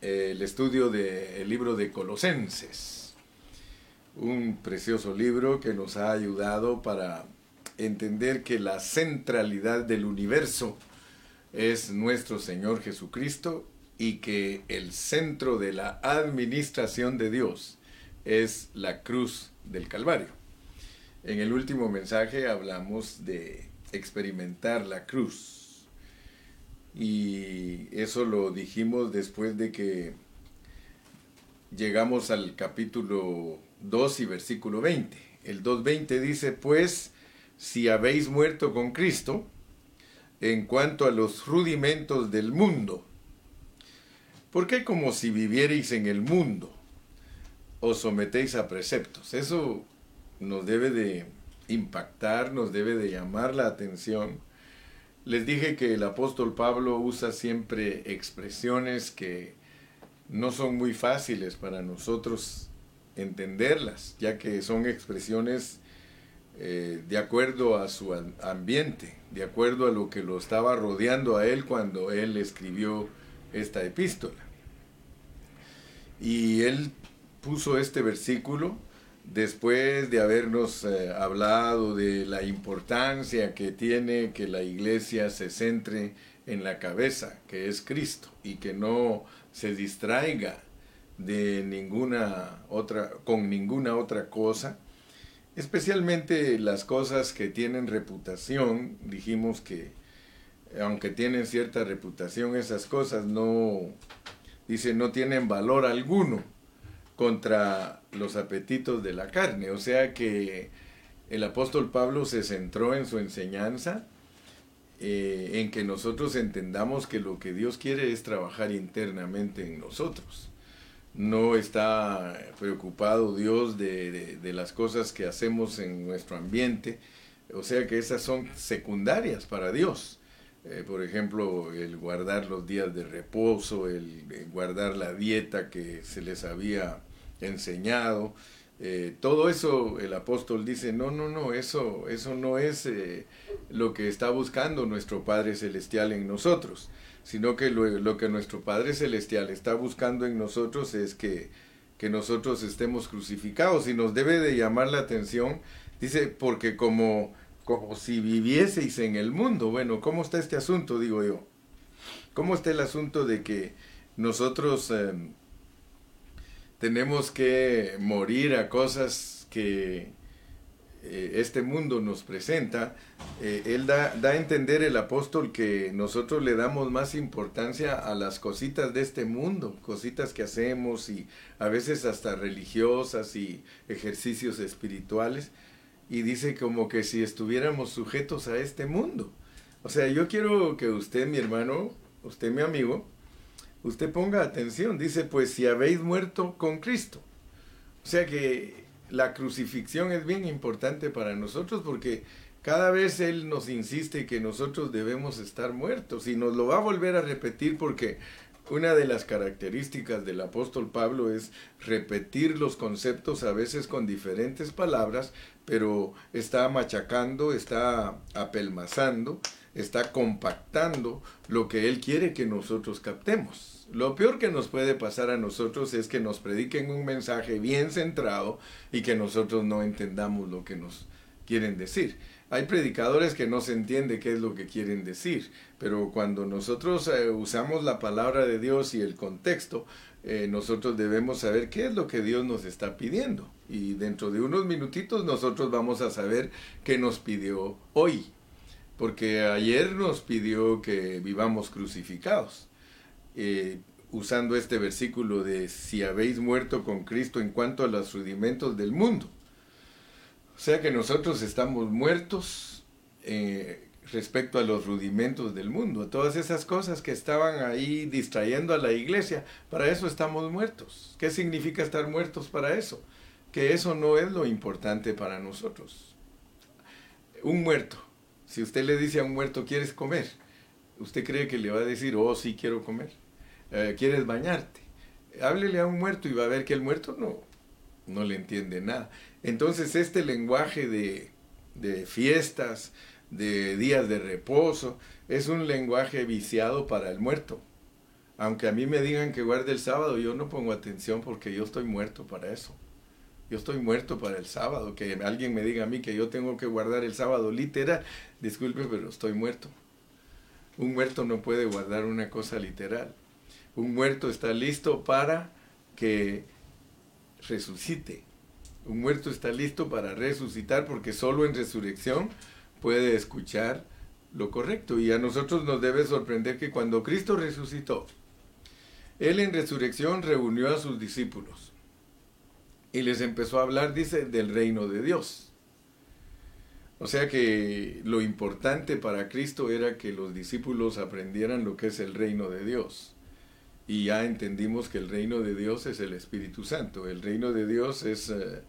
el estudio del libro de Colosenses, un precioso libro que nos ha ayudado para entender que la centralidad del universo es nuestro Señor Jesucristo y que el centro de la administración de Dios es la cruz del Calvario. En el último mensaje hablamos de experimentar la cruz y eso lo dijimos después de que llegamos al capítulo 2 y versículo 20. El 2.20 dice, pues, si habéis muerto con Cristo, en cuanto a los rudimentos del mundo, ¿por qué como si vivierais en el mundo os sometéis a preceptos? Eso nos debe de impactar, nos debe de llamar la atención. Les dije que el apóstol Pablo usa siempre expresiones que no son muy fáciles para nosotros entenderlas, ya que son expresiones eh, de acuerdo a su ambiente, de acuerdo a lo que lo estaba rodeando a él cuando él escribió esta epístola. Y él puso este versículo después de habernos eh, hablado de la importancia que tiene que la iglesia se centre en la cabeza, que es Cristo, y que no se distraiga de ninguna otra, con ninguna otra cosa, especialmente las cosas que tienen reputación, dijimos que aunque tienen cierta reputación, esas cosas no, dice, no tienen valor alguno contra los apetitos de la carne. O sea que el apóstol Pablo se centró en su enseñanza, eh, en que nosotros entendamos que lo que Dios quiere es trabajar internamente en nosotros. No está preocupado Dios de, las cosas que hacemos en nuestro ambiente, o sea que esas son secundarias para Dios. Eh, por ejemplo, el guardar los días de reposo, el, guardar la dieta que se les había enseñado. Eh, todo eso el apóstol dice, no, no, no, eso, eso no es eh, lo que está buscando nuestro Padre Celestial en nosotros, sino que lo, que nuestro Padre Celestial está buscando en nosotros es que, que nosotros estemos crucificados y nos debe de llamar la atención, dice, porque como como si vivieseis en el mundo. Bueno, ¿cómo está este asunto, digo yo? ¿Cómo está el asunto de que nosotros em, tenemos que morir a cosas que eh, este mundo nos presenta? Eh, él da, da a entender el apóstol que nosotros le damos más importancia a las cositas de este mundo, cositas que hacemos y a veces hasta religiosas y ejercicios espirituales y dice como que si estuviéramos sujetos a este mundo. O sea, yo quiero que usted, mi hermano, usted, mi amigo, usted ponga atención. Dice, pues si habéis muerto con Cristo. O sea que la crucifixión es bien importante para nosotros porque cada vez Él nos insiste que nosotros debemos estar muertos y nos lo va a volver a repetir porque una de las características del apóstol Pablo es repetir los conceptos a veces con diferentes palabras, pero está machacando, está apelmazando, está compactando lo que él quiere que nosotros captemos. Lo peor que nos puede pasar a nosotros es que nos prediquen un mensaje bien centrado y que nosotros no entendamos lo que nos quieren decir. Hay predicadores que no se entiende qué es lo que quieren decir, pero cuando nosotros eh, usamos la palabra de Dios y el contexto, eh, nosotros debemos saber qué es lo que Dios nos está pidiendo. Y dentro de unos minutitos nosotros vamos a saber qué nos pidió hoy. Porque ayer nos pidió que vivamos crucificados. Eh, usando este versículo de si habéis muerto con Cristo en cuanto a los rudimentos del mundo. O sea que nosotros estamos muertos eh, respecto a los rudimentos del mundo, a todas esas cosas que estaban ahí distrayendo a la iglesia. Para eso estamos muertos. ¿Qué significa estar muertos para eso? Que eso no es lo importante para nosotros. Un muerto, si usted le dice a un muerto, ¿quieres comer? ¿Usted cree que le va a decir, oh, sí quiero comer? Eh, ¿Quieres bañarte? Háblele a un muerto y va a ver que el muerto no, no le entiende nada. Entonces este lenguaje de, de fiestas, de días de reposo, es un lenguaje viciado para el muerto. Aunque a mí me digan que guarde el sábado, yo no pongo atención porque yo estoy muerto para eso. Yo estoy muerto para el sábado. Que alguien me diga a mí que yo tengo que guardar el sábado literal, disculpe, pero estoy muerto. Un muerto no puede guardar una cosa literal. Un muerto está listo para que resucite. Un muerto está listo para resucitar porque solo en resurrección puede escuchar lo correcto. Y a nosotros nos debe sorprender que cuando Cristo resucitó, Él en resurrección reunió a sus discípulos y les empezó a hablar, dice, del reino de Dios. O sea que lo importante para Cristo era que los discípulos aprendieran lo que es el reino de Dios. Y ya entendimos que el reino de Dios es el Espíritu Santo. El reino de Dios es eh,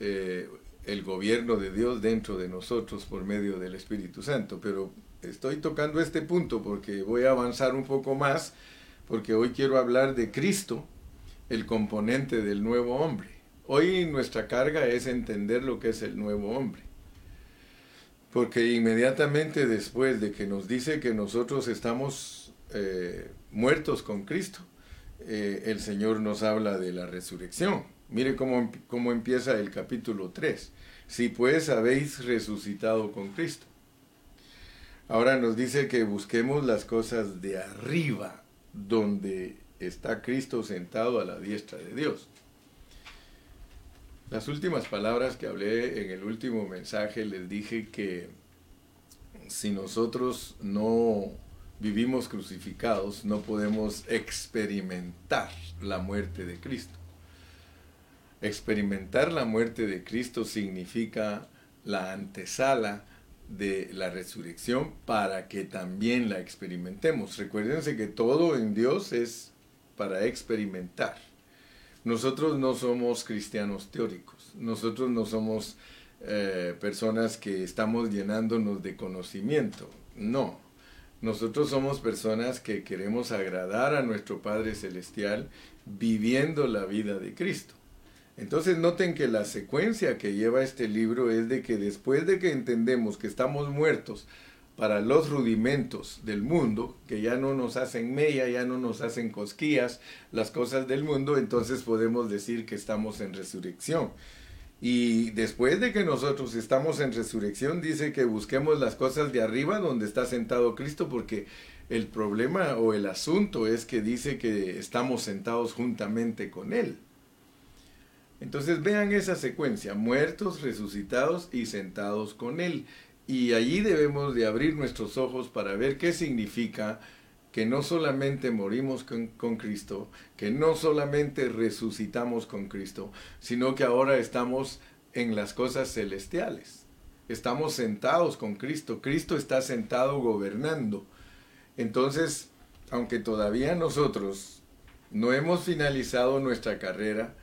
eh, el gobierno de Dios dentro de nosotros por medio del Espíritu Santo. Pero estoy tocando este punto porque voy a avanzar un poco más, porque hoy quiero hablar de Cristo, el componente del nuevo hombre. Hoy nuestra carga es entender lo que es el nuevo hombre. Porque inmediatamente después de que nos dice que nosotros estamos eh, muertos con Cristo, eh, el Señor nos habla de la resurrección. Mire cómo, cómo empieza el capítulo 3. Si pues habéis resucitado con Cristo. Ahora nos dice que busquemos las cosas de arriba, donde está Cristo sentado a la diestra de Dios. Las últimas palabras que hablé en el último mensaje les dije que si nosotros no vivimos crucificados, no podemos experimentar la muerte de Cristo. Experimentar la muerte de Cristo significa la antesala de la resurrección para que también la experimentemos. Recuérdense que todo en Dios es para experimentar. Nosotros no somos cristianos teóricos, nosotros no somos eh, personas que estamos llenándonos de conocimiento, no. Nosotros somos personas que queremos agradar a nuestro Padre Celestial viviendo la vida de Cristo. Entonces noten que la secuencia que lleva este libro es de que después de que entendemos que estamos muertos para los rudimentos del mundo, que ya no nos hacen mella, ya no nos hacen cosquillas las cosas del mundo, entonces podemos decir que estamos en resurrección. Y después de que nosotros estamos en resurrección, dice que busquemos las cosas de arriba donde está sentado Cristo, porque el problema o el asunto es que dice que estamos sentados juntamente con Él. Entonces vean esa secuencia, muertos, resucitados y sentados con Él. Y allí debemos de abrir nuestros ojos para ver qué significa que no solamente morimos con, Cristo, que no solamente resucitamos con Cristo, sino que ahora estamos en las cosas celestiales. Estamos sentados con Cristo. Cristo está sentado gobernando. Entonces, aunque todavía nosotros no hemos finalizado nuestra carrera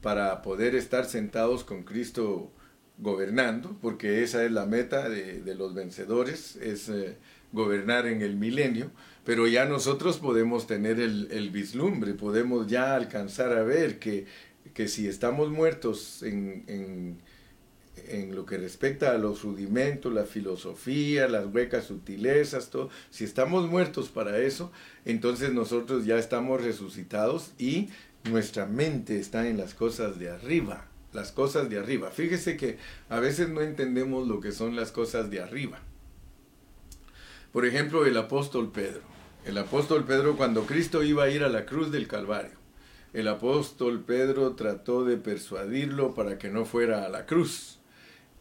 para poder estar sentados con Cristo gobernando, porque esa es la meta de, los vencedores, es eh, gobernar en el milenio, pero ya nosotros podemos tener el, vislumbre, podemos ya alcanzar a ver que, que si estamos muertos en, en, en, lo que respecta a los rudimentos, la filosofía, las huecas sutilezas, todo, si estamos muertos para eso, entonces nosotros ya estamos resucitados y nuestra mente está en las cosas de arriba las cosas de arriba. Fíjese que a veces no entendemos lo que son las cosas de arriba. Por ejemplo, el apóstol Pedro. El apóstol Pedro cuando Cristo iba a ir a la cruz del Calvario, el apóstol Pedro trató de persuadirlo para que no fuera a la cruz.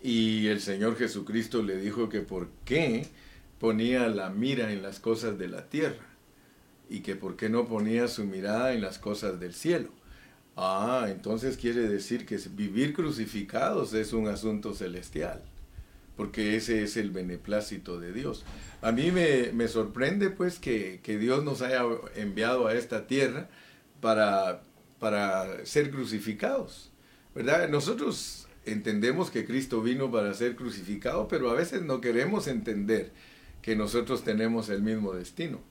Y el Señor Jesucristo le dijo que por qué ponía la mira en las cosas de la tierra y que por qué no ponía su mirada en las cosas del cielo. Ah, entonces quiere decir que vivir crucificados es un asunto celestial, porque ese es el beneplácito de Dios. A mí me, sorprende pues que, Dios nos haya enviado a esta tierra para, para ser crucificados, ¿verdad? Nosotros entendemos que Cristo vino para ser crucificado, pero a veces no queremos entender que nosotros tenemos el mismo destino.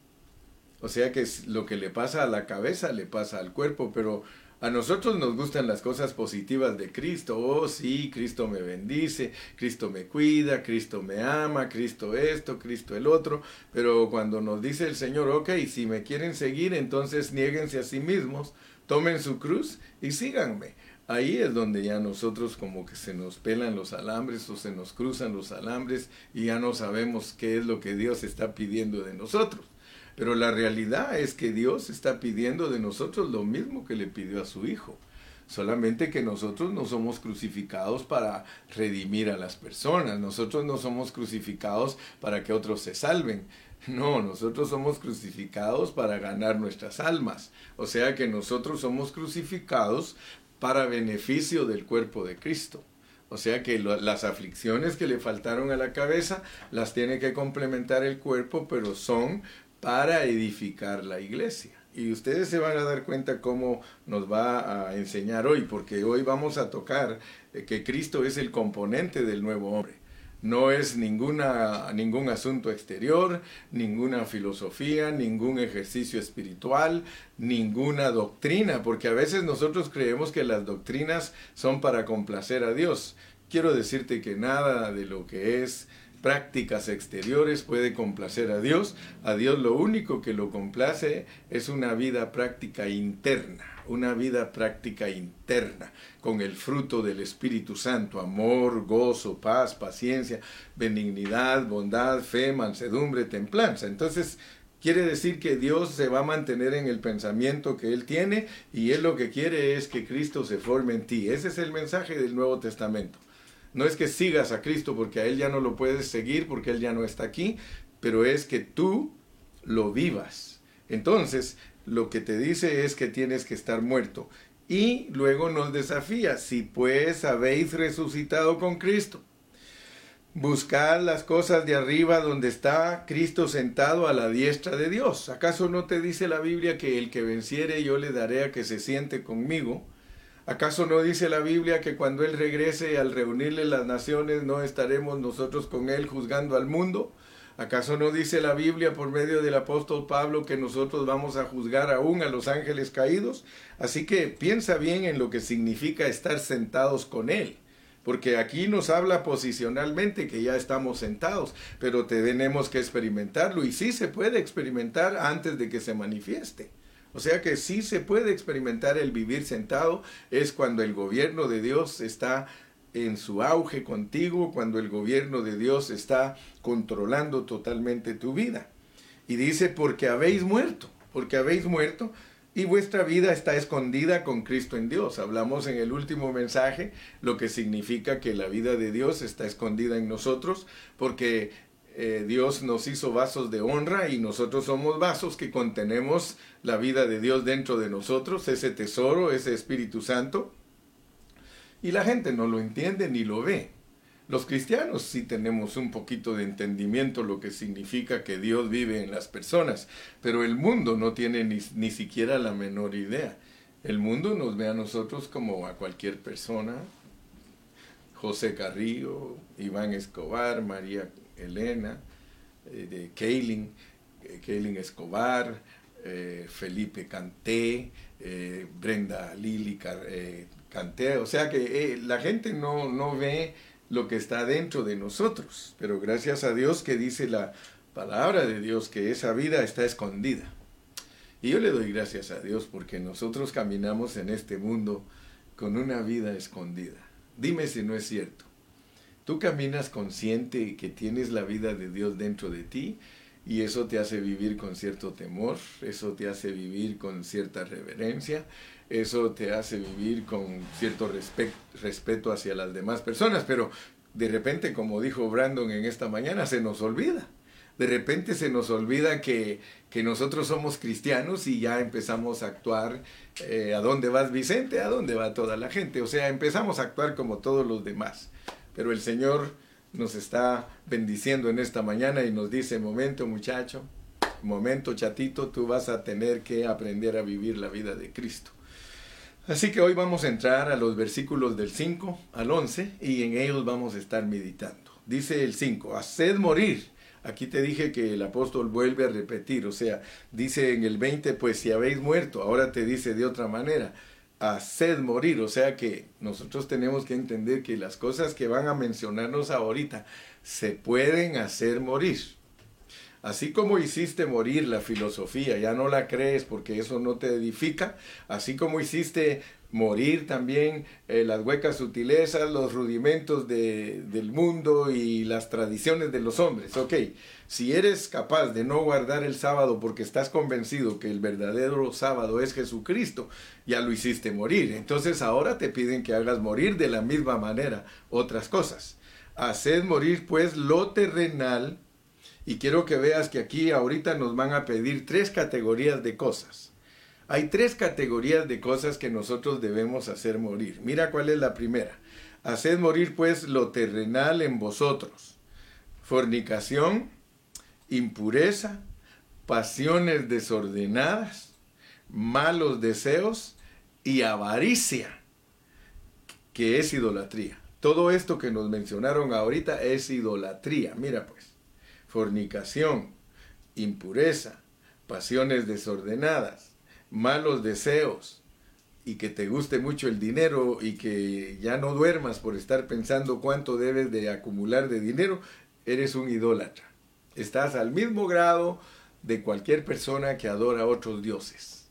O sea que lo que le pasa a la cabeza le pasa al cuerpo, pero A nosotros nos gustan las cosas positivas de Cristo. Oh, sí, Cristo me bendice, Cristo me cuida, Cristo me ama, Cristo esto, Cristo el otro. Pero cuando nos dice el Señor, ok, si me quieren seguir, entonces niéguense a sí mismos, tomen su cruz y síganme. Ahí es donde ya nosotros como que se nos pelan los alambres o se nos cruzan los alambres y ya no sabemos qué es lo que Dios está pidiendo de nosotros. Pero la realidad es que Dios está pidiendo de nosotros lo mismo que le pidió a su Hijo. Solamente que nosotros no somos crucificados para redimir a las personas, nosotros no somos crucificados para que otros se salven. No, nosotros somos crucificados para ganar nuestras almas. O sea que nosotros somos crucificados para beneficio del cuerpo de Cristo. O sea que las aflicciones que le faltaron a la cabeza las tiene que complementar el cuerpo, pero son para edificar la iglesia. Y ustedes se van a dar cuenta cómo nos va a enseñar hoy, porque hoy vamos a tocar que Cristo es el componente del nuevo hombre. No es ninguna, ningún asunto exterior, ninguna filosofía, ningún ejercicio espiritual, ninguna doctrina, porque a veces nosotros creemos que las doctrinas son para complacer a Dios. Quiero decirte que nada de lo que es prácticas exteriores puede complacer a Dios. A Dios lo único que lo complace es una vida práctica interna, una vida práctica interna, con el fruto del Espíritu Santo, amor, gozo, paz, paciencia, benignidad, bondad, fe, mansedumbre, templanza. Entonces, quiere decir que Dios se va a mantener en el pensamiento que Él tiene y Él lo que quiere es que Cristo se forme en ti. Ese es el mensaje del Nuevo Testamento. No es que sigas a Cristo porque a Él ya no lo puedes seguir porque Él ya no está aquí, pero es que tú lo vivas. Entonces, lo que te dice es que tienes que estar muerto. Y luego nos desafía, si pues habéis resucitado con Cristo, buscad las cosas de arriba donde está Cristo sentado a la diestra de Dios. ¿Acaso no te dice la Biblia que el que venciere yo le daré a que se siente conmigo? ¿Acaso no dice la Biblia que cuando Él regrese al reunirle las naciones no estaremos nosotros con Él juzgando al mundo? ¿Acaso no dice la Biblia por medio del apóstol Pablo que nosotros vamos a juzgar aún a los ángeles caídos? Así que piensa bien en lo que significa estar sentados con Él. Porque aquí nos habla posicionalmente que ya estamos sentados, pero tenemos que experimentarlo y sí se puede experimentar antes de que se manifieste. O sea que sí se puede experimentar el vivir sentado, es cuando el gobierno de Dios está en su auge contigo, cuando el gobierno de Dios está controlando totalmente tu vida. Y dice, porque habéis muerto, porque habéis muerto y vuestra vida está escondida con Cristo en Dios. Hablamos en el último mensaje lo que significa que la vida de Dios está escondida en nosotros, porque eh, Dios nos hizo vasos de honra y nosotros somos vasos que contenemos la vida de Dios dentro de nosotros, ese tesoro, ese Espíritu Santo. Y la gente no lo entiende ni lo ve. Los cristianos sí tenemos un poquito de entendimiento lo que significa que Dios vive en las personas, pero el mundo no tiene ni, ni siquiera la menor idea. El mundo nos ve a nosotros como a cualquier persona. José Carrillo, Iván Escobar, María Elena, eh, de Kaylin, eh, Escobar, eh, Felipe Canté, Brenda Lili Canté. O sea que la gente no, no ve lo que está dentro de nosotros, pero gracias a Dios que dice la palabra de Dios que esa vida está escondida. Y yo le doy gracias a Dios porque nosotros caminamos en este mundo con una vida escondida. Dime si no es cierto. Tú caminas consciente que tienes la vida de Dios dentro de ti y eso te hace vivir con cierto temor, eso te hace vivir con cierta reverencia, eso te hace vivir con cierto respeto hacia las demás personas, pero de repente, como dijo Brandon en esta mañana, se nos olvida. De repente se nos olvida que, nosotros somos cristianos y ya empezamos a actuar, eh, ¿a dónde vas Vicente? ¿A dónde va toda la gente? O sea, empezamos a actuar como todos los demás. Pero el Señor nos está bendiciendo en esta mañana y nos dice, momento muchacho, momento chatito, tú vas a tener que aprender a vivir la vida de Cristo. Así que hoy vamos a entrar a los versículos del 5 al 11 y en ellos vamos a estar meditando. Dice el 5, haced morir. Aquí te dije que el apóstol vuelve a repetir, o sea, dice en el 20, pues si habéis muerto, ahora te dice de otra manera, haced morir. O sea que nosotros tenemos que entender que las cosas que van a mencionarnos ahorita se pueden hacer morir. Así como hiciste morir la filosofía, ya no la crees porque eso no te edifica, así como hiciste morir también eh, las huecas sutilezas, los rudimentos de, del mundo y las tradiciones de los hombres. Ok, si eres capaz de no guardar el sábado porque estás convencido que el verdadero sábado es Jesucristo, ya lo hiciste morir. Entonces ahora te piden que hagas morir de la misma manera otras cosas. Haced morir pues lo terrenal y quiero que veas que aquí ahorita nos van a pedir tres categorías de cosas. Hay tres categorías de cosas que nosotros debemos hacer morir. Mira cuál es la primera. Haced morir pues lo terrenal en vosotros. Fornicación, impureza, pasiones desordenadas, malos deseos y avaricia, que es idolatría. Todo esto que nos mencionaron ahorita es idolatría. Mira pues fornicación, impureza, pasiones desordenadas, malos deseos, y que te guste mucho el dinero y que ya no duermas por estar pensando cuánto debes de acumular de dinero, eres un idólatra. Estás al mismo grado de cualquier persona que adora a otros dioses.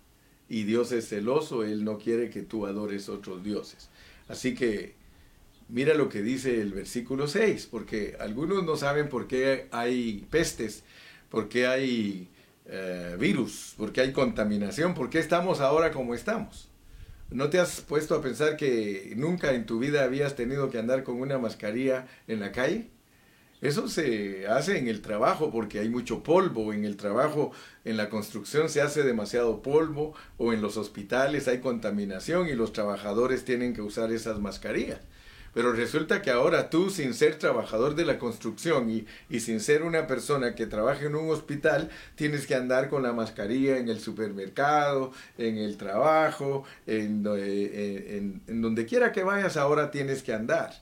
Y Dios es celoso, Él no quiere que tú adores otros dioses. Así que Mira lo que dice el versículo 6, porque algunos no saben por qué hay pestes, por qué hay eh, virus, por qué hay contaminación, por qué estamos ahora como estamos. ¿No te has puesto a pensar que nunca en tu vida habías tenido que andar con una mascarilla en la calle? Eso se hace en el trabajo porque hay mucho polvo. En el trabajo, en la construcción se hace demasiado polvo o en los hospitales hay contaminación y los trabajadores tienen que usar esas mascarillas. Pero resulta que ahora tú, sin ser trabajador de la construcción y, sin ser una persona que trabaja en un hospital, tienes que andar con la mascarilla en el supermercado, en el trabajo, en, eh, en, en donde quiera que vayas ahora tienes que andar.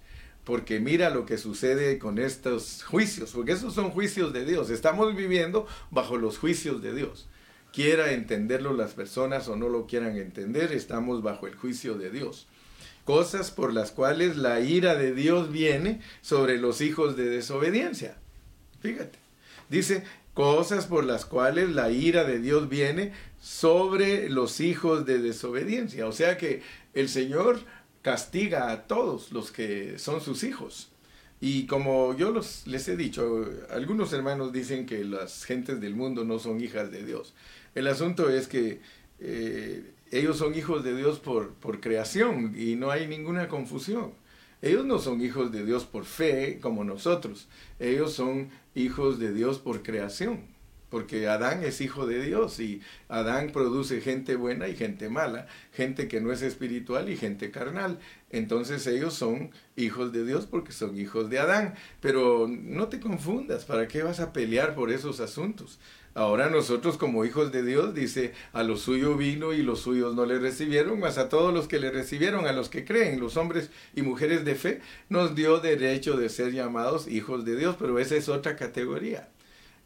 Porque mira lo que sucede con estos juicios, porque esos son juicios de Dios. Estamos viviendo bajo los juicios de Dios. Quiera entenderlo las personas o no lo quieran entender, estamos bajo el juicio de Dios cosas por las cuales la ira de Dios viene sobre los hijos de desobediencia. Fíjate, dice, cosas por las cuales la ira de Dios viene sobre los hijos de desobediencia. O sea que el Señor castiga a todos los que son sus hijos. Y como yo los, les he dicho, algunos hermanos dicen que las gentes del mundo no son hijas de Dios. El asunto es que eh, ellos son hijos de Dios por, por creación y no hay ninguna confusión. Ellos no son hijos de Dios por fe como nosotros. Ellos son hijos de Dios por creación. Porque Adán es hijo de Dios y Adán produce gente buena y gente mala, gente que no es espiritual y gente carnal. Entonces ellos son hijos de Dios porque son hijos de Adán. Pero no te confundas, ¿para qué vas a pelear por esos asuntos? Ahora nosotros como hijos de Dios, dice, a los suyos vino y los suyos no le recibieron, mas a todos los que le recibieron, a los que creen, los hombres y mujeres de fe, nos dio derecho de ser llamados hijos de Dios, pero esa es otra categoría.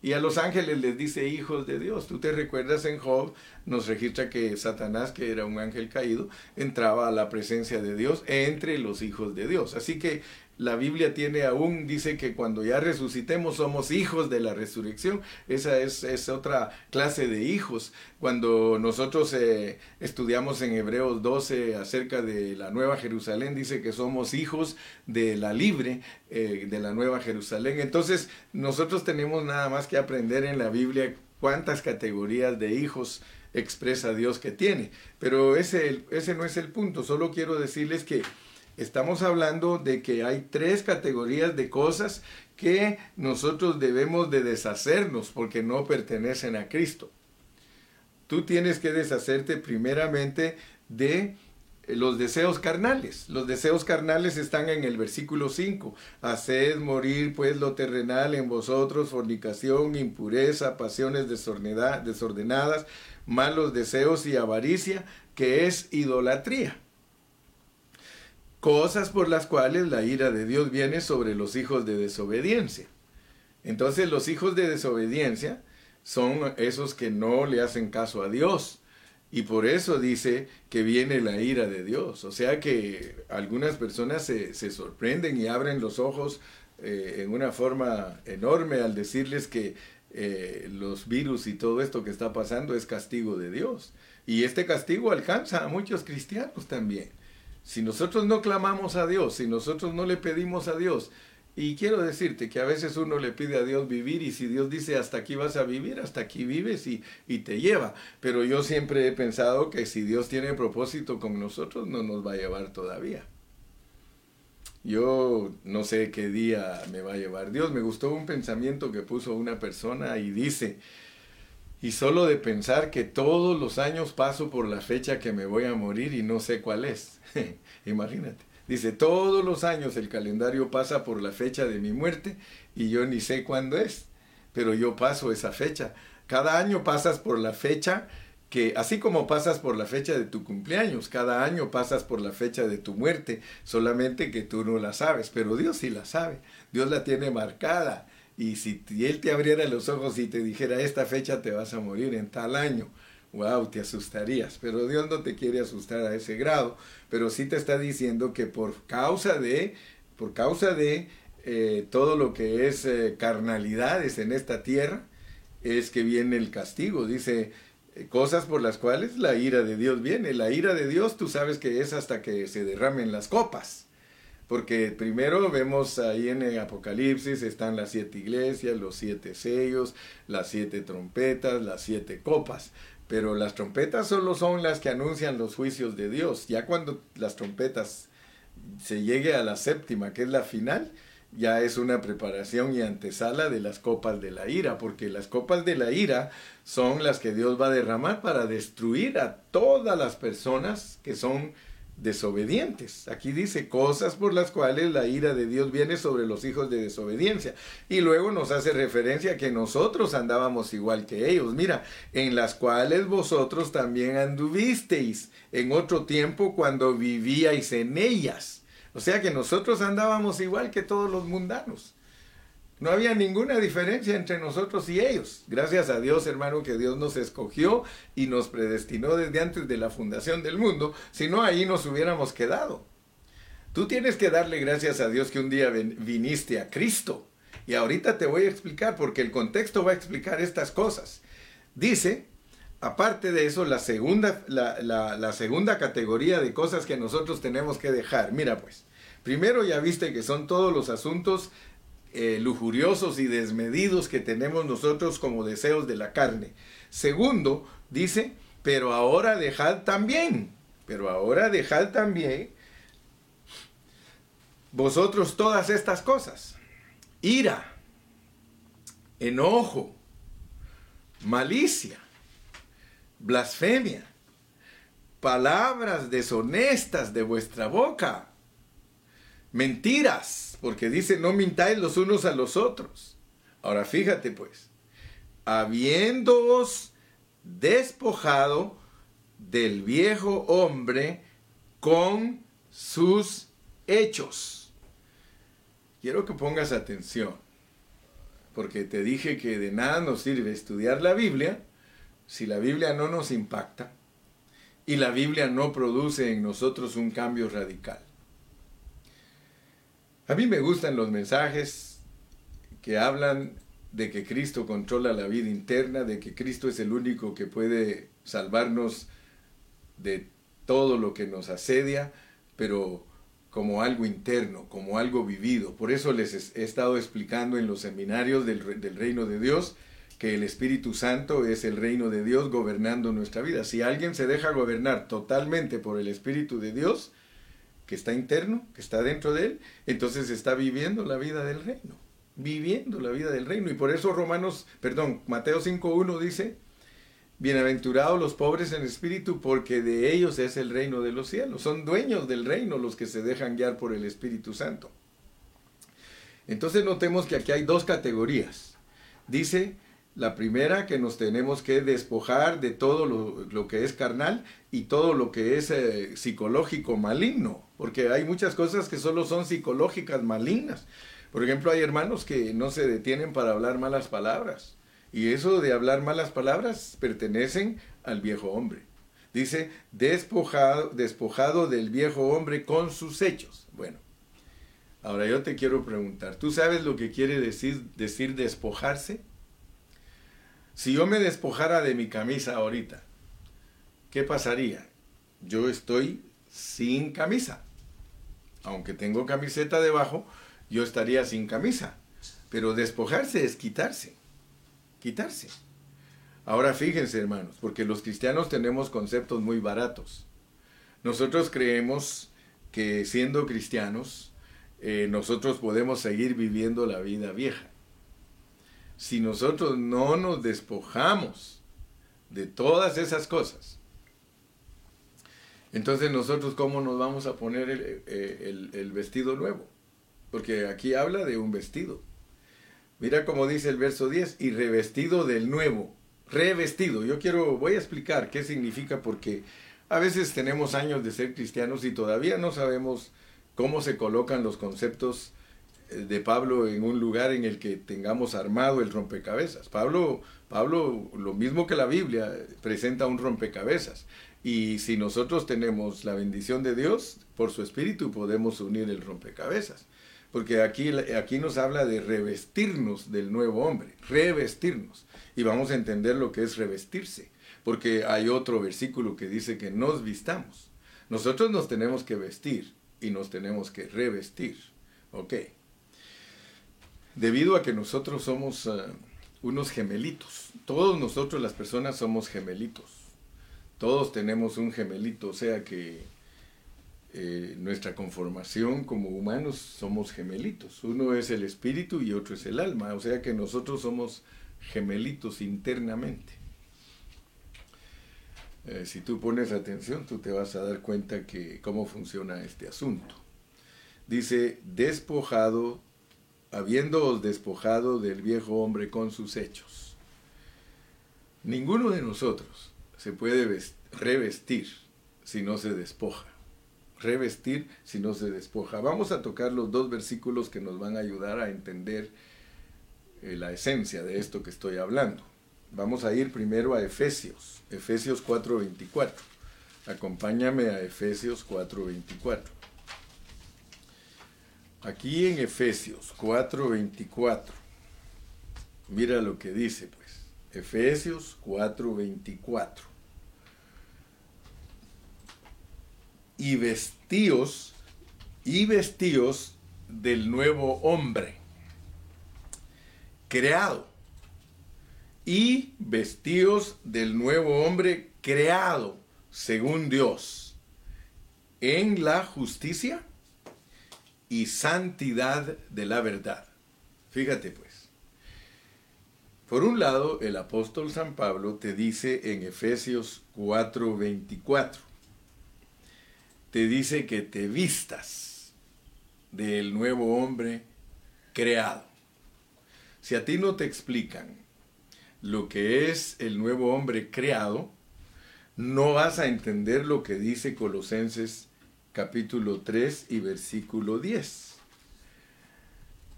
Y a los ángeles les dice hijos de Dios. Tú te recuerdas en Job, nos registra que Satanás, que era un ángel caído, entraba a la presencia de Dios entre los hijos de Dios. Así que la Biblia tiene aún, dice que cuando ya resucitemos somos hijos de la resurrección. Esa es, otra clase de hijos. Cuando nosotros eh, estudiamos en Hebreos 12 acerca de la Nueva Jerusalén, dice que somos hijos de la libre, eh, de la Nueva Jerusalén. Entonces nosotros tenemos nada más que aprender en la Biblia cuántas categorías de hijos expresa Dios que tiene. Pero ese no es el punto. Solo quiero decirles que Estamos hablando de que hay tres categorías de cosas que nosotros debemos de deshacernos porque no pertenecen a Cristo. Tú tienes que deshacerte primeramente de los deseos carnales. Los deseos carnales están en el versículo 5. Haced morir pues lo terrenal en vosotros, fornicación, impureza, pasiones desordenadas, malos deseos y avaricia, que es idolatría cosas por las cuales la ira de Dios viene sobre los hijos de desobediencia. Entonces los hijos de desobediencia son esos que no le hacen caso a Dios Y por eso dice que viene la ira de Dios. O sea que algunas personas se, sorprenden y abren los ojos eh, en una forma enorme al decirles que eh, los virus y todo esto que está pasando es castigo de Dios. Y este castigo alcanza a muchos cristianos también. Si nosotros no clamamos a Dios, si nosotros no le pedimos a Dios, y quiero decirte que a veces uno le pide a Dios vivir y si Dios dice hasta aquí vas a vivir, hasta aquí vives y, y, te lleva. Pero yo siempre he pensado que si Dios tiene propósito con nosotros, no nos va a llevar todavía. Yo no sé qué día me va a llevar Dios. Me gustó un pensamiento que puso una persona y dice, y solo de pensar que todos los años paso por la fecha que me voy a morir y no sé cuál es. Imagínate. Dice, todos los años el calendario pasa por la fecha de mi muerte y yo ni sé cuándo es, pero yo paso esa fecha. Cada año pasas por la fecha que, así como pasas por la fecha de tu cumpleaños, cada año pasas por la fecha de tu muerte, solamente que tú no la sabes, pero Dios sí la sabe, Dios la tiene marcada. Y si Él te abriera los ojos y te dijera, esta fecha te vas a morir en tal año, wow, te asustarías. Pero Dios no te quiere asustar a ese grado, pero sí te está diciendo que por causa de, por causa de eh, todo lo que es eh, carnalidades en esta tierra, es que viene el castigo. Dice, eh, cosas por las cuales la ira de Dios viene. La ira de Dios tú sabes que es hasta que se derramen las copas. Porque primero vemos ahí en el Apocalipsis están las siete iglesias, los siete sellos, las siete trompetas, las siete copas. Pero las trompetas solo son las que anuncian los juicios de Dios. Ya cuando las trompetas se llegue a la séptima, que es la final, ya es una preparación y antesala de las copas de la ira, porque las copas de la ira son las que Dios va a derramar para destruir a todas las personas que son desobedientes. Aquí dice cosas por las cuales la ira de Dios viene sobre los hijos de desobediencia. Y luego nos hace referencia a que nosotros andábamos igual que ellos. Mira, en las cuales vosotros también anduvisteis en otro tiempo cuando vivíais en ellas. O sea que nosotros andábamos igual que todos los mundanos. No había ninguna diferencia entre nosotros y ellos. Gracias a Dios, hermano, que Dios nos escogió y nos predestinó desde antes de la fundación del mundo, si no ahí nos hubiéramos quedado. Tú tienes que darle gracias a Dios que un día viniste a Cristo. Y ahorita te voy a explicar, porque el contexto va a explicar estas cosas. Dice, aparte de eso, la segunda, la, la segunda categoría de cosas que nosotros tenemos que dejar. Mira pues, primero ya viste que son todos los asuntos eh, lujuriosos y desmedidos que tenemos nosotros como deseos de la carne. Segundo, dice, pero ahora dejad también, pero ahora dejad también vosotros todas estas cosas. Ira, enojo, malicia, blasfemia, palabras deshonestas de vuestra boca, mentiras porque dice, no mintáis los unos a los otros. Ahora fíjate pues, habiéndoos despojado del viejo hombre con sus hechos. Quiero que pongas atención, porque te dije que de nada nos sirve estudiar la Biblia si la Biblia no nos impacta y la Biblia no produce en nosotros un cambio radical. A mí me gustan los mensajes que hablan de que Cristo controla la vida interna, de que Cristo es el único que puede salvarnos de todo lo que nos asedia, pero como algo interno, como algo vivido. Por eso les he estado explicando en los seminarios del, del, reino de Dios que el Espíritu Santo es el reino de Dios gobernando nuestra vida. Si alguien se deja gobernar totalmente por el Espíritu de Dios, que está interno, que está dentro de él, entonces está viviendo la vida del reino, viviendo la vida del reino. Y por eso Romanos, perdón, Mateo 5.1 dice, bienaventurados los pobres en espíritu, porque de ellos es el reino de los cielos. Son dueños del reino los que se dejan guiar por el Espíritu Santo. Entonces notemos que aquí hay dos categorías. Dice la primera, que nos tenemos que despojar de todo lo, que es carnal y todo lo que es eh, psicológico maligno, porque hay muchas cosas que solo son psicológicas malignas. Por ejemplo, hay hermanos que no se detienen para hablar malas palabras. Y eso de hablar malas palabras pertenecen al viejo hombre. Dice, despojado, despojado del viejo hombre con sus hechos. Bueno, ahora yo te quiero preguntar, ¿tú sabes lo que quiere decir, decir despojarse? Si yo me despojara de mi camisa ahorita, ¿qué pasaría? Yo estoy sin camisa. Aunque tengo camiseta debajo, yo estaría sin camisa. Pero despojarse es quitarse. Quitarse. Ahora fíjense, hermanos, porque los cristianos tenemos conceptos muy baratos. Nosotros creemos que siendo cristianos, eh, nosotros podemos seguir viviendo la vida vieja. Si nosotros no nos despojamos de todas esas cosas, entonces nosotros cómo nos vamos a poner el, eh, el vestido nuevo? Porque aquí habla de un vestido. Mira cómo dice el verso 10, y revestido del nuevo revestido. Yo quiero, voy a explicar qué significa porque a veces tenemos años de ser cristianos y todavía no sabemos cómo se colocan los conceptos de Pablo en un lugar en el que tengamos armado el rompecabezas. Pablo, Pablo, lo mismo que la Biblia, presenta un rompecabezas. Y si nosotros tenemos la bendición de Dios, por su espíritu podemos unir el rompecabezas. Porque aquí, aquí nos habla de revestirnos del nuevo hombre, revestirnos y vamos a entender lo que es revestirse, porque hay otro versículo que dice que nos vistamos. Nosotros nos tenemos que vestir y nos tenemos que revestir. Ok. Debido a que nosotros somos ah, unos gemelitos, todos nosotros las personas somos gemelitos. Todos tenemos un gemelito, o sea que eh, nuestra conformación como humanos somos gemelitos. Uno es el espíritu y otro es el alma, o sea que nosotros somos gemelitos internamente. Eh, si tú pones atención, tú te vas a dar cuenta que cómo funciona este asunto. Dice, despojado, habiéndoos despojado del viejo hombre con sus hechos. Ninguno de nosotros se puede revestir si no se despoja. Revestir si no se despoja. Vamos a tocar los dos versículos que nos van a ayudar a entender eh, la esencia de esto que estoy hablando. Vamos a ir primero a Efesios, Efesios 4:24. Acompáñame a Efesios 4:24. Aquí en Efesios 4:24, mira lo que dice pues. Efesios 4:24. Y vestíos, y vestíos del nuevo hombre creado y vestidos del nuevo hombre creado según Dios en la justicia y santidad de la verdad. Fíjate pues. Por un lado, el apóstol San Pablo te dice en Efesios 4:24, te dice que te vistas del nuevo hombre creado. Si a ti no te explican lo que es el nuevo hombre creado, no vas a entender lo que dice Colosenses capítulo 3 y versículo 10.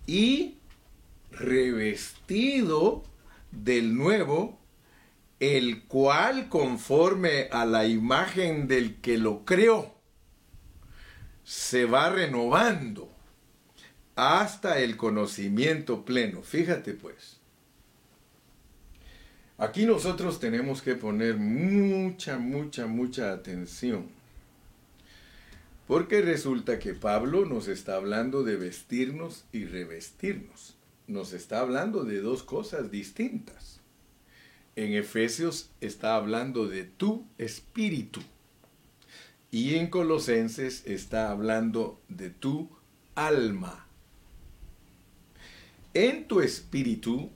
Y revestido del nuevo, el cual conforme a la imagen del que lo creó, se va renovando hasta el conocimiento pleno. Fíjate pues. Aquí nosotros tenemos que poner mucha, mucha, mucha atención. Porque resulta que Pablo nos está hablando de vestirnos y revestirnos. Nos está hablando de dos cosas distintas. En Efesios está hablando de tu espíritu. Y en Colosenses está hablando de tu alma en tu espíritu,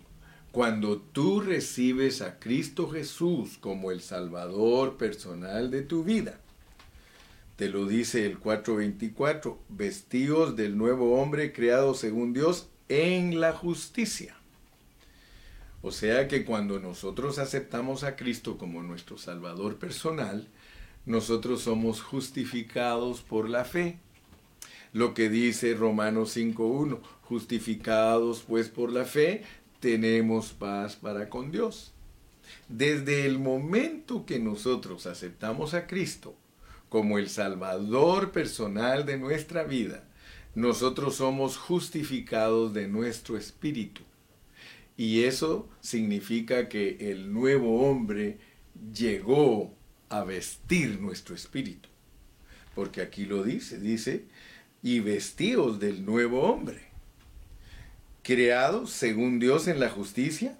cuando tú recibes a Cristo Jesús como el Salvador personal de tu vida. Te lo dice el 4.24, vestidos del nuevo hombre creado según Dios en la justicia. O sea que cuando nosotros aceptamos a Cristo como nuestro Salvador personal, nosotros somos justificados por la fe. Lo que dice Romanos 5.1, justificados pues por la fe, tenemos paz para con Dios. Desde el momento que nosotros aceptamos a Cristo como el Salvador personal de nuestra vida, nosotros somos justificados de nuestro espíritu. Y eso significa que el nuevo hombre llegó a vestir nuestro espíritu. Porque aquí lo dice, dice, y vestidos del nuevo hombre, creados según Dios en la justicia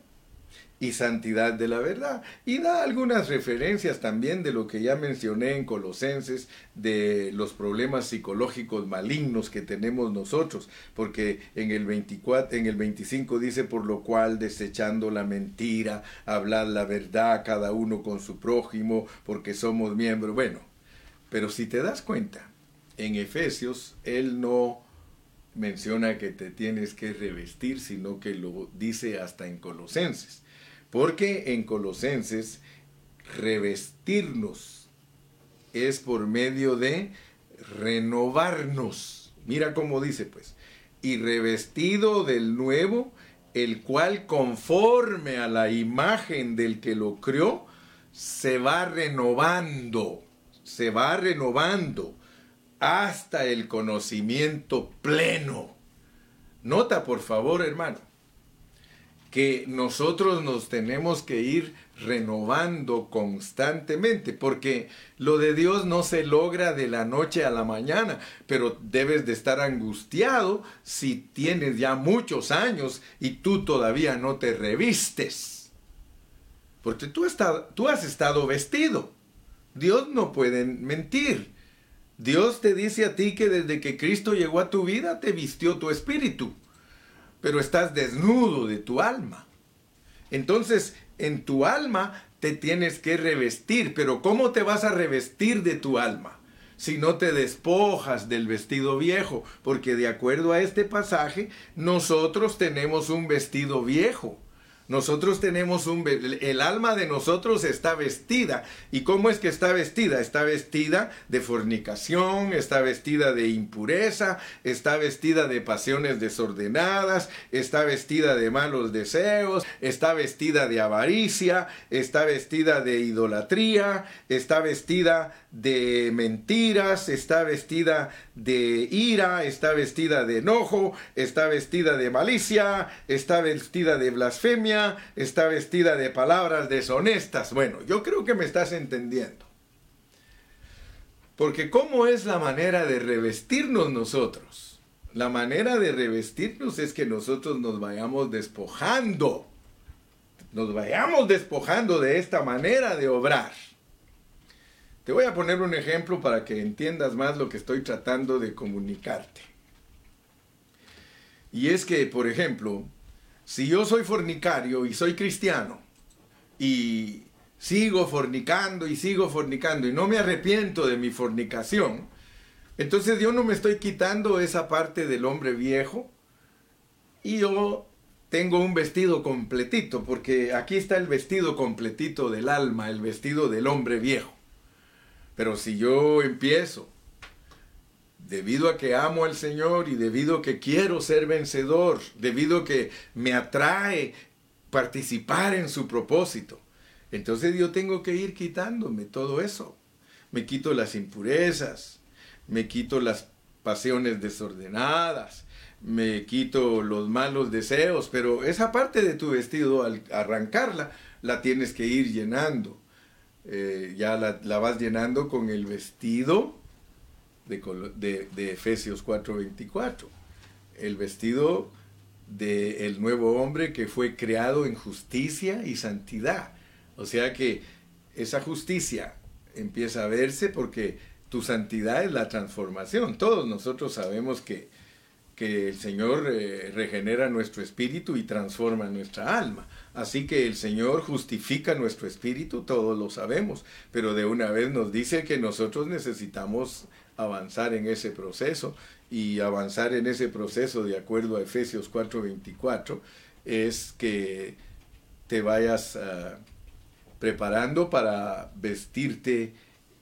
y santidad de la verdad. Y da algunas referencias también de lo que ya mencioné en Colosenses, de los problemas psicológicos malignos que tenemos nosotros, porque en el 24, en el 25 dice, por lo cual desechando la mentira, hablar la verdad cada uno con su prójimo, porque somos miembros. Bueno, pero si te das cuenta, en Efesios él no menciona que te tienes que revestir, sino que lo dice hasta en Colosenses. Porque en Colosenses revestirnos es por medio de renovarnos. Mira cómo dice pues, y revestido del nuevo, el cual conforme a la imagen del que lo creó, se va renovando, se va renovando hasta el conocimiento pleno. Nota por favor, hermano, que nosotros nos tenemos que ir renovando constantemente, porque lo de Dios no se logra de la noche a la mañana, pero debes de estar angustiado si tienes ya muchos años y tú todavía no te revistes, porque tú, tú has estado vestido. Dios no puede mentir. Dios te dice a ti que desde que Cristo llegó a tu vida te vistió tu espíritu pero estás desnudo de tu alma. Entonces, en tu alma te tienes que revestir, pero ¿cómo te vas a revestir de tu alma? Si no te despojas del vestido viejo, porque de acuerdo a este pasaje, nosotros tenemos un vestido viejo nosotros tenemos un... El alma de nosotros está vestida. ¿Y cómo es que está vestida? Está vestida de fornicación, está vestida de impureza, está vestida de pasiones desordenadas, está vestida de malos deseos, está vestida de avaricia, está vestida de idolatría, está vestida de mentiras, está vestida de ira, está vestida de enojo, está vestida de malicia, está vestida de blasfemia, está vestida de palabras deshonestas. Bueno, yo creo que me estás entendiendo. Porque ¿cómo es la manera de revestirnos nosotros? La manera de revestirnos es que nosotros nos vayamos despojando. Nos vayamos despojando de esta manera de obrar. Te voy a poner un ejemplo para que entiendas más lo que estoy tratando de comunicarte. Y es que, por ejemplo, si yo soy fornicario y soy cristiano y sigo fornicando y sigo fornicando y no me arrepiento de mi fornicación, entonces yo no me estoy quitando esa parte del hombre viejo y yo tengo un vestido completito, porque aquí está el vestido completito del alma, el vestido del hombre viejo. Pero si yo empiezo, debido a que amo al Señor y debido a que quiero ser vencedor, debido a que me atrae participar en su propósito, entonces yo tengo que ir quitándome todo eso. Me quito las impurezas, me quito las pasiones desordenadas, me quito los malos deseos, pero esa parte de tu vestido al arrancarla la tienes que ir llenando eh, ya la, vas llenando con el vestido de, de, Efesios 4:24, el vestido del nuevo hombre que fue creado en justicia y santidad. O sea que esa justicia empieza a verse porque tu santidad es la transformación. Todos nosotros sabemos que, que el Señor eh, regenera nuestro espíritu y transforma nuestra alma. Así que el Señor justifica nuestro espíritu, todos lo sabemos, pero de una vez nos dice que nosotros necesitamos avanzar en ese proceso y avanzar en ese proceso de acuerdo a Efesios 4:24 es que te vayas ah, preparando para vestirte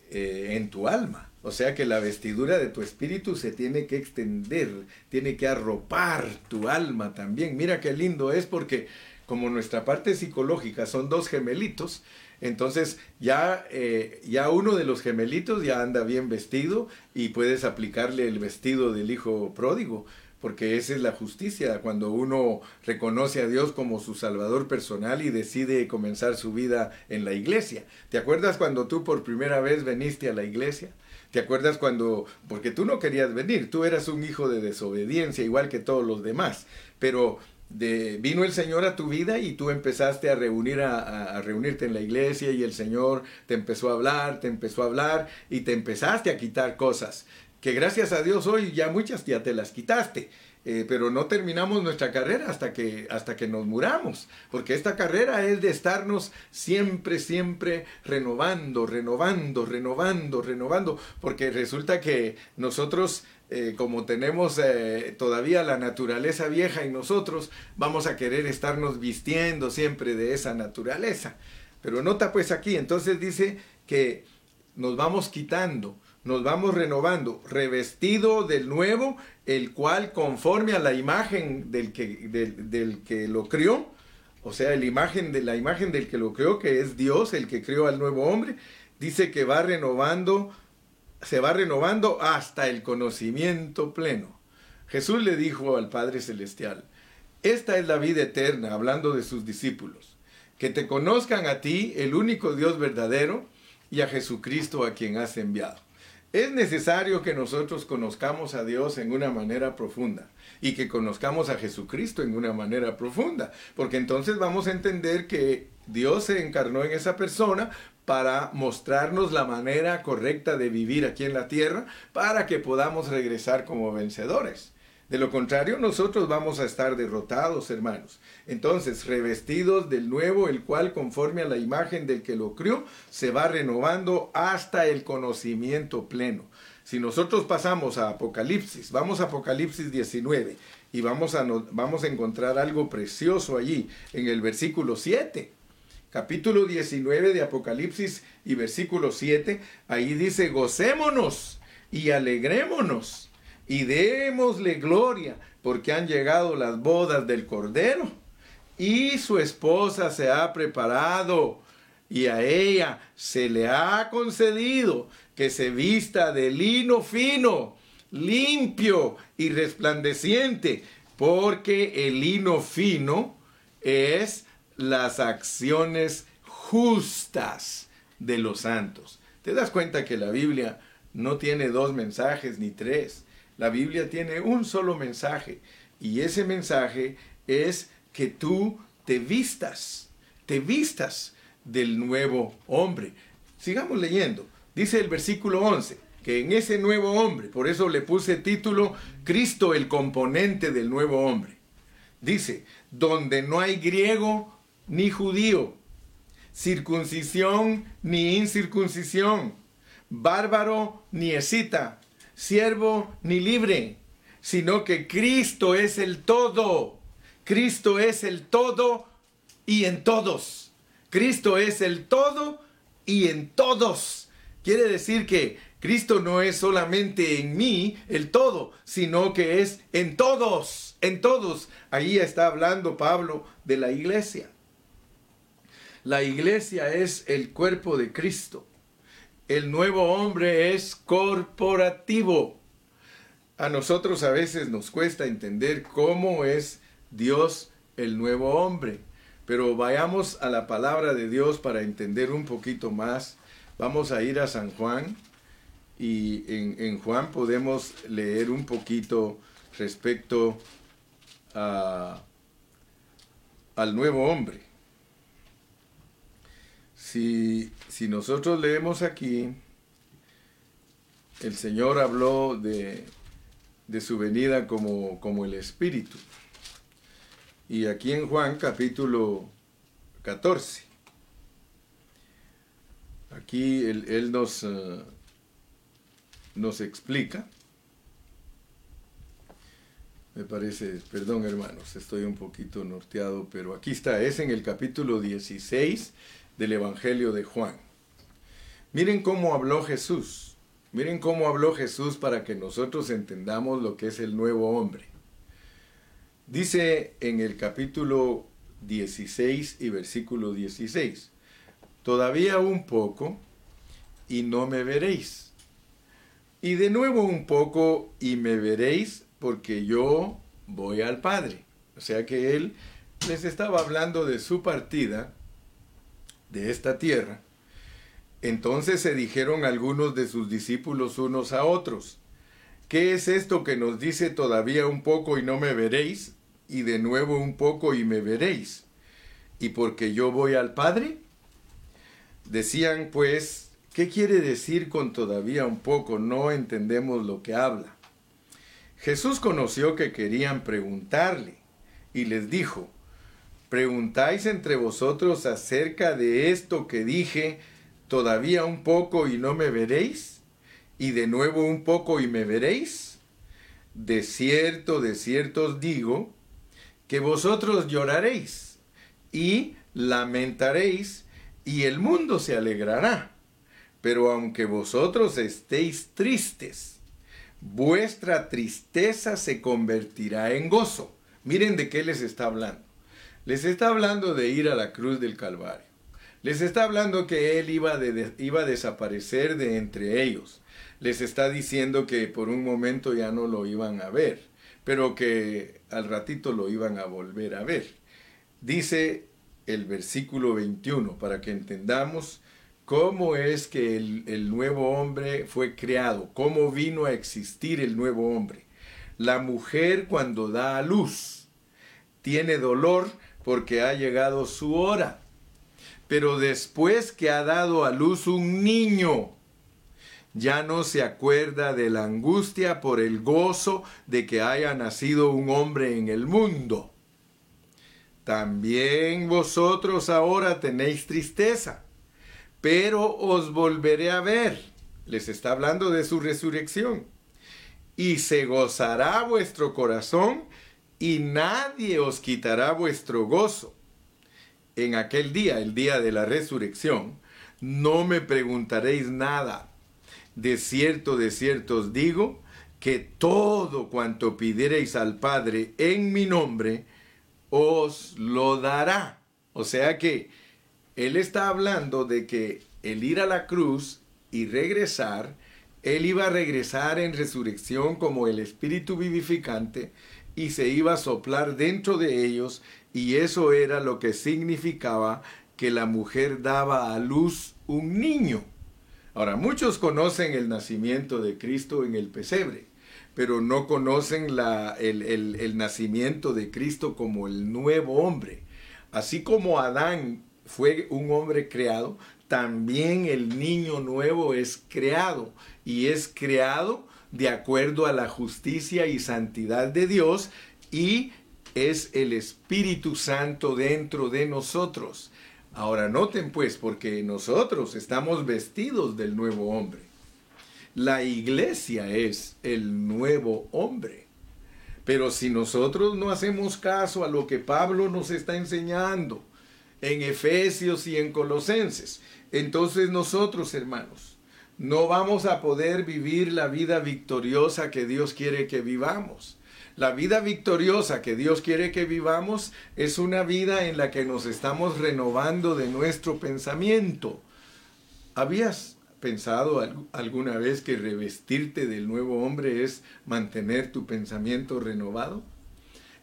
eh, en tu alma. O sea que la vestidura de tu espíritu se tiene que extender, tiene que arropar tu alma también. Mira qué lindo es porque como nuestra parte psicológica son dos gemelitos, entonces ya, eh, ya uno de los gemelitos ya anda bien vestido y puedes aplicarle el vestido del hijo pródigo, porque esa es la justicia, cuando uno reconoce a Dios como su Salvador personal y decide comenzar su vida en la iglesia. ¿Te acuerdas cuando tú por primera vez veniste a la iglesia? ¿Te acuerdas cuando, porque tú no querías venir, tú eras un hijo de desobediencia, igual que todos los demás, pero de, vino el Señor a tu vida y tú empezaste a, reunir a, reunirte en la iglesia y el Señor te empezó a hablar, te empezó a hablar y te empezaste a quitar cosas que gracias a Dios hoy ya muchas ya te las quitaste. Eh, pero no terminamos nuestra carrera hasta que, hasta que nos muramos, porque esta carrera es de estarnos siempre, siempre renovando, renovando, renovando, renovando, porque resulta que nosotros eh, como tenemos eh, todavía la naturaleza vieja en nosotros, vamos a querer estarnos vistiendo siempre de esa naturaleza. Pero nota pues aquí, entonces dice que nos vamos quitando, nos vamos renovando, revestido del nuevo, el cual conforme a la imagen del que, del, que lo crió, o sea, la imagen de la imagen del que lo creó, que es Dios, el que creó al nuevo hombre, dice que va renovando se va renovando hasta el conocimiento pleno. Jesús le dijo al Padre Celestial, esta es la vida eterna, hablando de sus discípulos, que te conozcan a ti, el único Dios verdadero, y a Jesucristo a quien has enviado. Es necesario que nosotros conozcamos a Dios en una manera profunda y que conozcamos a Jesucristo en una manera profunda, porque entonces vamos a entender que Dios se encarnó en esa persona para mostrarnos la manera correcta de vivir aquí en la tierra para que podamos regresar como vencedores. De lo contrario, nosotros vamos a estar derrotados, hermanos. Entonces, revestidos del nuevo, el cual conforme a la imagen del que lo crió, se va renovando hasta el conocimiento pleno. Si nosotros pasamos a Apocalipsis, vamos a Apocalipsis 19 y vamos a, vamos a encontrar algo precioso allí en el versículo 7 capítulo 19 de Apocalipsis y versículo 7, ahí dice, gocémonos y alegrémonos y démosle gloria porque han llegado las bodas del Cordero y su esposa se ha preparado y a ella se le ha concedido que se vista de lino fino, limpio y resplandeciente, porque el lino fino es las acciones justas de los santos. ¿Te das cuenta que la Biblia no tiene dos mensajes ni tres? La Biblia tiene un solo mensaje y ese mensaje es que tú te vistas, te vistas del nuevo hombre. Sigamos leyendo. Dice el versículo 11 que en ese nuevo hombre, por eso le puse título Cristo el componente del nuevo hombre. Dice, donde no hay griego ni judío, circuncisión ni incircuncisión, bárbaro ni escita, siervo ni libre, sino que Cristo es el todo. Cristo es el todo y en todos. Cristo es el todo y en todos. Quiere decir que Cristo no es solamente en mí el todo, sino que es en todos, en todos. Ahí está hablando Pablo de la iglesia. La iglesia es el cuerpo de Cristo. El nuevo hombre es corporativo. A nosotros a veces nos cuesta entender cómo es Dios el nuevo hombre. Pero vayamos a la palabra de Dios para entender un poquito más. Vamos a ir a San Juan y en, Juan podemos leer un poquito respecto al nuevo hombre. Si, nosotros leemos aquí, el Señor habló de, su venida como, como, el Espíritu. Y aquí en Juan capítulo 14, aquí Él, nos, eh, nos explica, me parece, perdón hermanos, estoy un poquito norteado, pero aquí está, es en el capítulo 16, del Evangelio de Juan. Miren cómo habló Jesús. Miren cómo habló Jesús para que nosotros entendamos lo que es el nuevo hombre. Dice en el capítulo 16 y versículo 16. Todavía un poco y no me veréis. Y de nuevo un poco y me veréis porque yo voy al Padre. O sea que él les estaba hablando de su partida de esta tierra. Entonces se dijeron algunos de sus discípulos unos a otros, ¿qué es esto que nos dice todavía un poco y no me veréis? Y de nuevo un poco y me veréis. ¿Y porque yo voy al Padre? Decían pues, ¿qué quiere decir con todavía un poco? No entendemos lo que habla. Jesús conoció que querían preguntarle y les dijo, ¿preguntáis entre vosotros acerca de esto que dije, todavía un poco y no me veréis? ¿Y de nuevo un poco y me veréis? De cierto, de cierto os digo, que vosotros lloraréis y lamentaréis, y el mundo se alegrará. Pero aunque vosotros estéis tristes, vuestra tristeza se convertirá en gozo. Miren de qué les está hablando. Les está hablando de ir a la cruz del Calvario. Les está hablando que Él iba, iba a desaparecer de entre ellos. Les está diciendo que por un momento ya no lo iban a ver, pero que al ratito lo iban a volver a ver. Dice el versículo 21 para que entendamos cómo es que el, el, nuevo hombre fue creado, cómo vino a existir el nuevo hombre. La mujer cuando da a luz tiene dolor porque ha llegado su hora, pero después que ha dado a luz un niño, ya no se acuerda de la angustia por el gozo de que haya nacido un hombre en el mundo también vosotros ahora tenéis tristeza, pero os volveré a ver. Les está hablando de su resurrección. Y se gozará vuestro corazón y nadie os quitará vuestro gozo. En aquel día, el día de la resurrección, no me preguntaréis nada. De cierto, de cierto os digo, que todo cuanto pidiereis al Padre en mi nombre, os lo dará. O sea que él está hablando de que el ir a la cruz y regresar, él iba a regresar en resurrección como el espíritu vivificante y se iba a soplar dentro de ellos y eso era lo que significaba que la mujer daba a luz un niño. Ahora, muchos conocen el nacimiento de Cristo en el pesebre, pero no conocen la, el, el, nacimiento de Cristo como el nuevo hombre. Así como Adán fue un hombre creado, también el niño nuevo es creado y es creado de acuerdo a la justicia y santidad de Dios y es el Espíritu Santo dentro de nosotros. Ahora noten pues, porque nosotros estamos vestidos del nuevo hombre. La iglesia es el nuevo hombre. Pero si nosotros no hacemos caso a lo que Pablo nos está enseñando en Efesios y en Colosenses, entonces nosotros, hermanos, no vamos a poder vivir la vida victoriosa que Dios quiere que vivamos. La vida victoriosa que Dios quiere que vivamos es una vida en la que nos estamos renovando de nuestro pensamiento. ¿Habías pensado alguna vez que revestirte del nuevo hombre es mantener tu pensamiento renovado?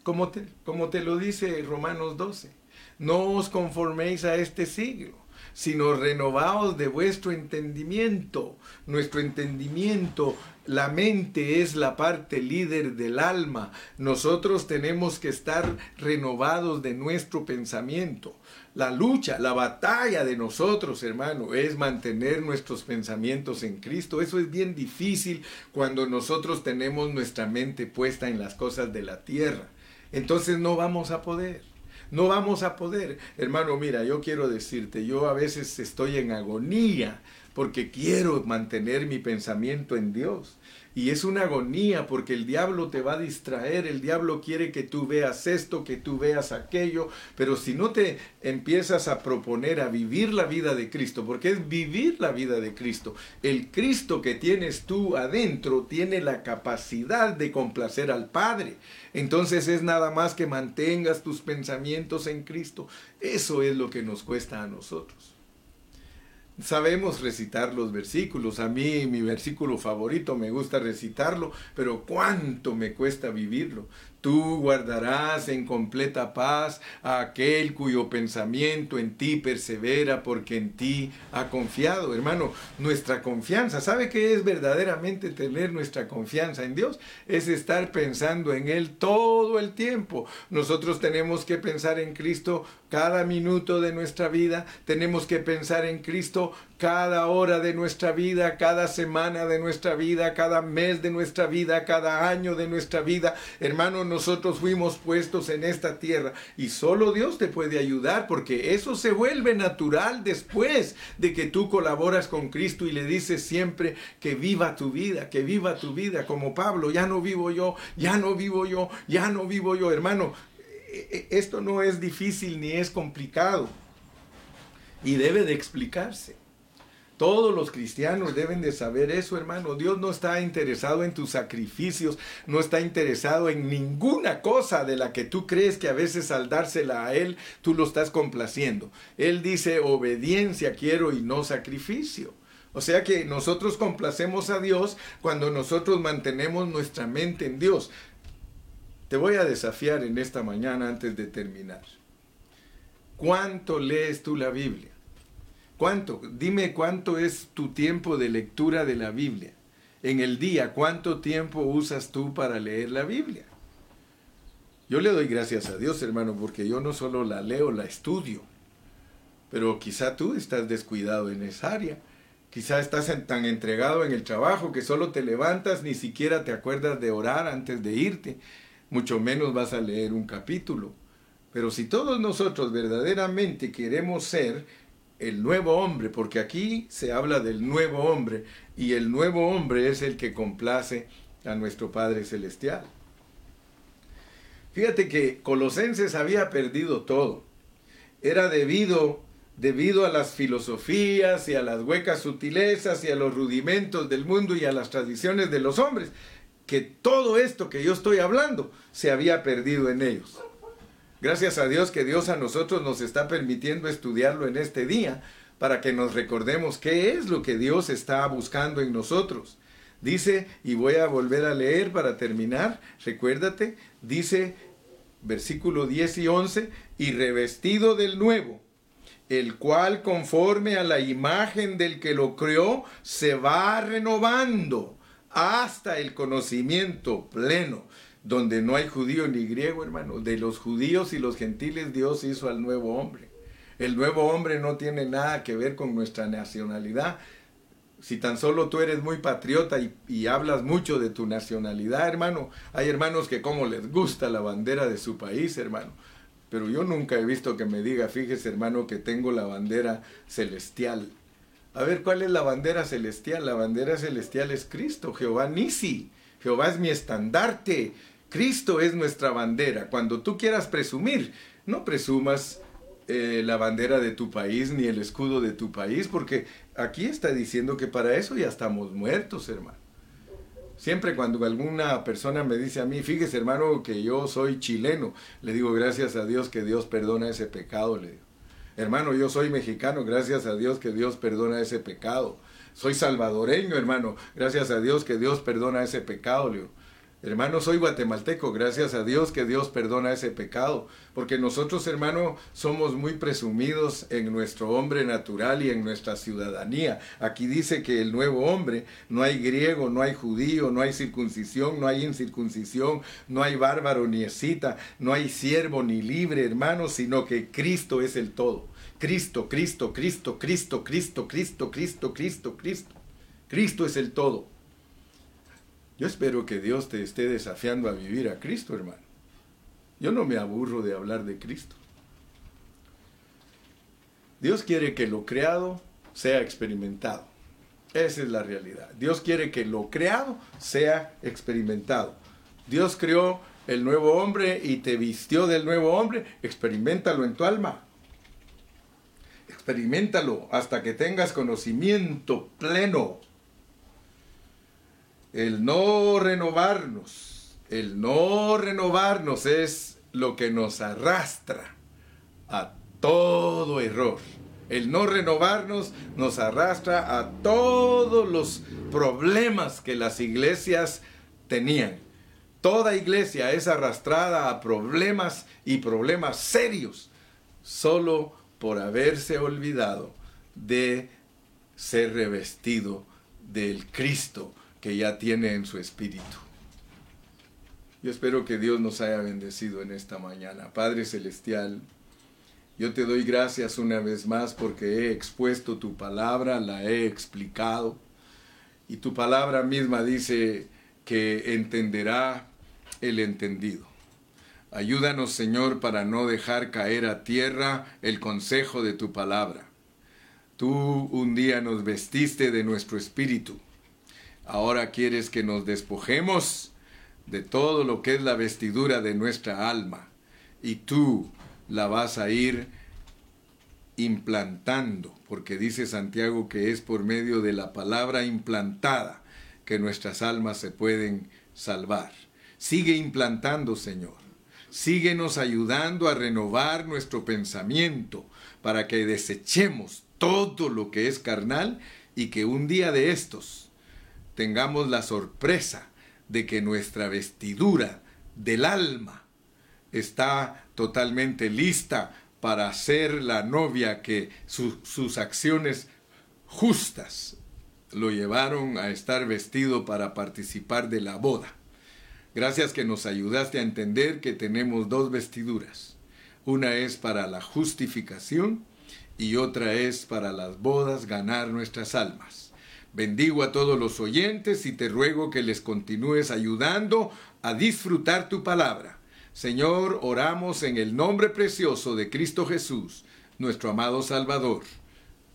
Como te, como te lo dice Romanos 12, no os conforméis a este siglo, sino renovaos de vuestro entendimiento. Nuestro entendimiento, la mente es la parte líder del alma. Nosotros tenemos que estar renovados de nuestro pensamiento. La lucha, la batalla de nosotros, hermano, es mantener nuestros pensamientos en Cristo. Eso es bien difícil cuando nosotros tenemos nuestra mente puesta en las cosas de la tierra. Entonces no vamos a poder. No vamos a poder. Hermano, mira, yo quiero decirte, yo a veces estoy en agonía porque quiero mantener mi pensamiento en Dios. Y es una agonía porque el diablo te va a distraer, el diablo quiere que tú veas esto, que tú veas aquello, pero si no te empiezas a proponer a vivir la vida de Cristo, porque es vivir la vida de Cristo, el Cristo que tienes tú adentro tiene la capacidad de complacer al Padre. Entonces es nada más que mantengas tus pensamientos en Cristo. Eso es lo que nos cuesta a nosotros. Sabemos recitar los versículos. A mí mi versículo favorito me gusta recitarlo, pero cuánto me cuesta vivirlo. Tú guardarás en completa paz a aquel cuyo pensamiento en ti persevera porque en ti ha confiado. Hermano, nuestra confianza, ¿sabe qué es verdaderamente tener nuestra confianza en Dios? Es estar pensando en Él todo el tiempo. Nosotros tenemos que pensar en Cristo cada minuto de nuestra vida. Tenemos que pensar en Cristo cada hora de nuestra vida, cada semana de nuestra vida, cada mes de nuestra vida, cada año de nuestra vida. Hermano, nosotros fuimos puestos en esta tierra y solo Dios te puede ayudar porque eso se vuelve natural después de que tú colaboras con Cristo y le dices siempre que viva tu vida, que viva tu vida, como Pablo, ya no vivo yo, ya no vivo yo, ya no vivo yo, hermano. E, e, esto no es difícil ni es complicado y debe de explicarse. Todos los cristianos deben de saber eso, hermano. Dios no está interesado en tus sacrificios, no está interesado en ninguna cosa de la que tú crees que a veces al dársela a Él, tú lo estás complaciendo. Él dice, obediencia quiero y no sacrificio. O sea que nosotros complacemos a Dios cuando nosotros mantenemos nuestra mente en Dios. Te voy a desafiar en esta mañana antes de terminar. ¿Cuánto lees tú la Biblia? ¿Cuánto? Dime cuánto es tu tiempo de lectura de la Biblia. En el día, ¿cuánto tiempo usas tú para leer la Biblia? Yo le doy gracias a Dios, hermano, porque yo no solo la leo, la estudio. Pero quizá tú estás descuidado en esa área. Quizá estás tan entregado en el trabajo que solo te levantas, ni siquiera te acuerdas de orar antes de irte. Mucho menos vas a leer un capítulo. Pero si todos nosotros verdaderamente queremos ser el nuevo hombre, porque aquí se habla del nuevo hombre y el nuevo hombre es el que complace a nuestro Padre Celestial. Fíjate que Colosenses había perdido todo. Era debido, debido a las filosofías y a las huecas sutilezas y a los rudimentos del mundo y a las tradiciones de los hombres, que todo esto que yo estoy hablando se había perdido en ellos. Gracias a Dios que Dios a nosotros nos está permitiendo estudiarlo en este día para que nos recordemos qué es lo que Dios está buscando en nosotros. Dice, y voy a volver a leer para terminar, recuérdate, dice versículo 10 y 11, y revestido del nuevo, el cual conforme a la imagen del que lo creó, se va renovando hasta el conocimiento pleno donde no hay judío ni griego, hermano. De los judíos y los gentiles Dios hizo al nuevo hombre. El nuevo hombre no tiene nada que ver con nuestra nacionalidad. Si tan solo tú eres muy patriota y, hablas mucho de tu nacionalidad, hermano, hay hermanos que como les gusta la bandera de su país, hermano. Pero yo nunca he visto que me diga, fíjese hermano, que tengo la bandera celestial. A ver, ¿cuál es la bandera celestial? La bandera celestial es Cristo, Jehová Nisi. Jehová es mi estandarte. Cristo es nuestra bandera. Cuando tú quieras presumir, no presumas eh, la bandera de tu país ni el escudo de tu país, porque aquí está diciendo que para eso ya estamos muertos, hermano. Siempre cuando alguna persona me dice a mí, fíjese hermano que yo soy chileno, le digo gracias a Dios que Dios perdona ese pecado, le digo. Hermano, yo soy mexicano, gracias a Dios que Dios perdona ese pecado. Soy salvadoreño, hermano, gracias a Dios que Dios perdona ese pecado, le digo. Hermano, soy guatemalteco, gracias a Dios que Dios perdona ese pecado, porque nosotros, hermano, somos muy presumidos en nuestro hombre natural y en nuestra ciudadanía. Aquí dice que el nuevo hombre, no hay griego, no hay judío, no hay circuncisión, no hay incircuncisión, no hay bárbaro ni escita, no hay siervo ni libre, hermano, sino que Cristo es el todo. Cristo, Cristo, Cristo, Cristo, Cristo, Cristo, Cristo, Cristo, Cristo. Cristo es el todo. Yo espero que Dios te esté desafiando a vivir a Cristo, hermano. Yo no me aburro de hablar de Cristo. Dios quiere que lo creado sea experimentado. Esa es la realidad. Dios quiere que lo creado sea experimentado. Dios creó el nuevo hombre y te vistió del nuevo hombre. Experimentalo en tu alma. Experimentalo hasta que tengas conocimiento pleno. El no renovarnos, el no renovarnos es lo que nos arrastra a todo error. El no renovarnos nos arrastra a todos los problemas que las iglesias tenían. Toda iglesia es arrastrada a problemas y problemas serios solo por haberse olvidado de ser revestido del Cristo que ya tiene en su espíritu. Yo espero que Dios nos haya bendecido en esta mañana. Padre Celestial, yo te doy gracias una vez más porque he expuesto tu palabra, la he explicado, y tu palabra misma dice que entenderá el entendido. Ayúdanos, Señor, para no dejar caer a tierra el consejo de tu palabra. Tú un día nos vestiste de nuestro espíritu. Ahora quieres que nos despojemos de todo lo que es la vestidura de nuestra alma. Y tú, la vas a ir implantando, porque dice Santiago que es por medio de la palabra implantada que nuestras almas se pueden salvar. Sigue implantando, Señor. Síguenos ayudando a renovar nuestro pensamiento para que desechemos todo lo que es carnal y que un día de estos tengamos la sorpresa de que nuestra vestidura del alma está totalmente lista para ser la novia que sus acciones justas lo llevaron a estar vestido para participar de la boda. Gracias que nos ayudaste a entender que tenemos dos vestiduras. Una es para la justificación y otra es para las bodas ganar nuestras almas. Bendigo a todos los oyentes y te ruego que les continúes ayudando a disfrutar tu palabra. Señor, oramos en el nombre precioso de Cristo Jesús, nuestro amado Salvador.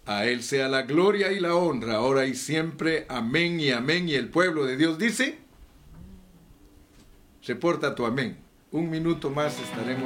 A Él sea la gloria y la honra, ahora y siempre. Amén y amén. Y el pueblo de Dios dice, reporta tu amén. Un minuto más estaremos.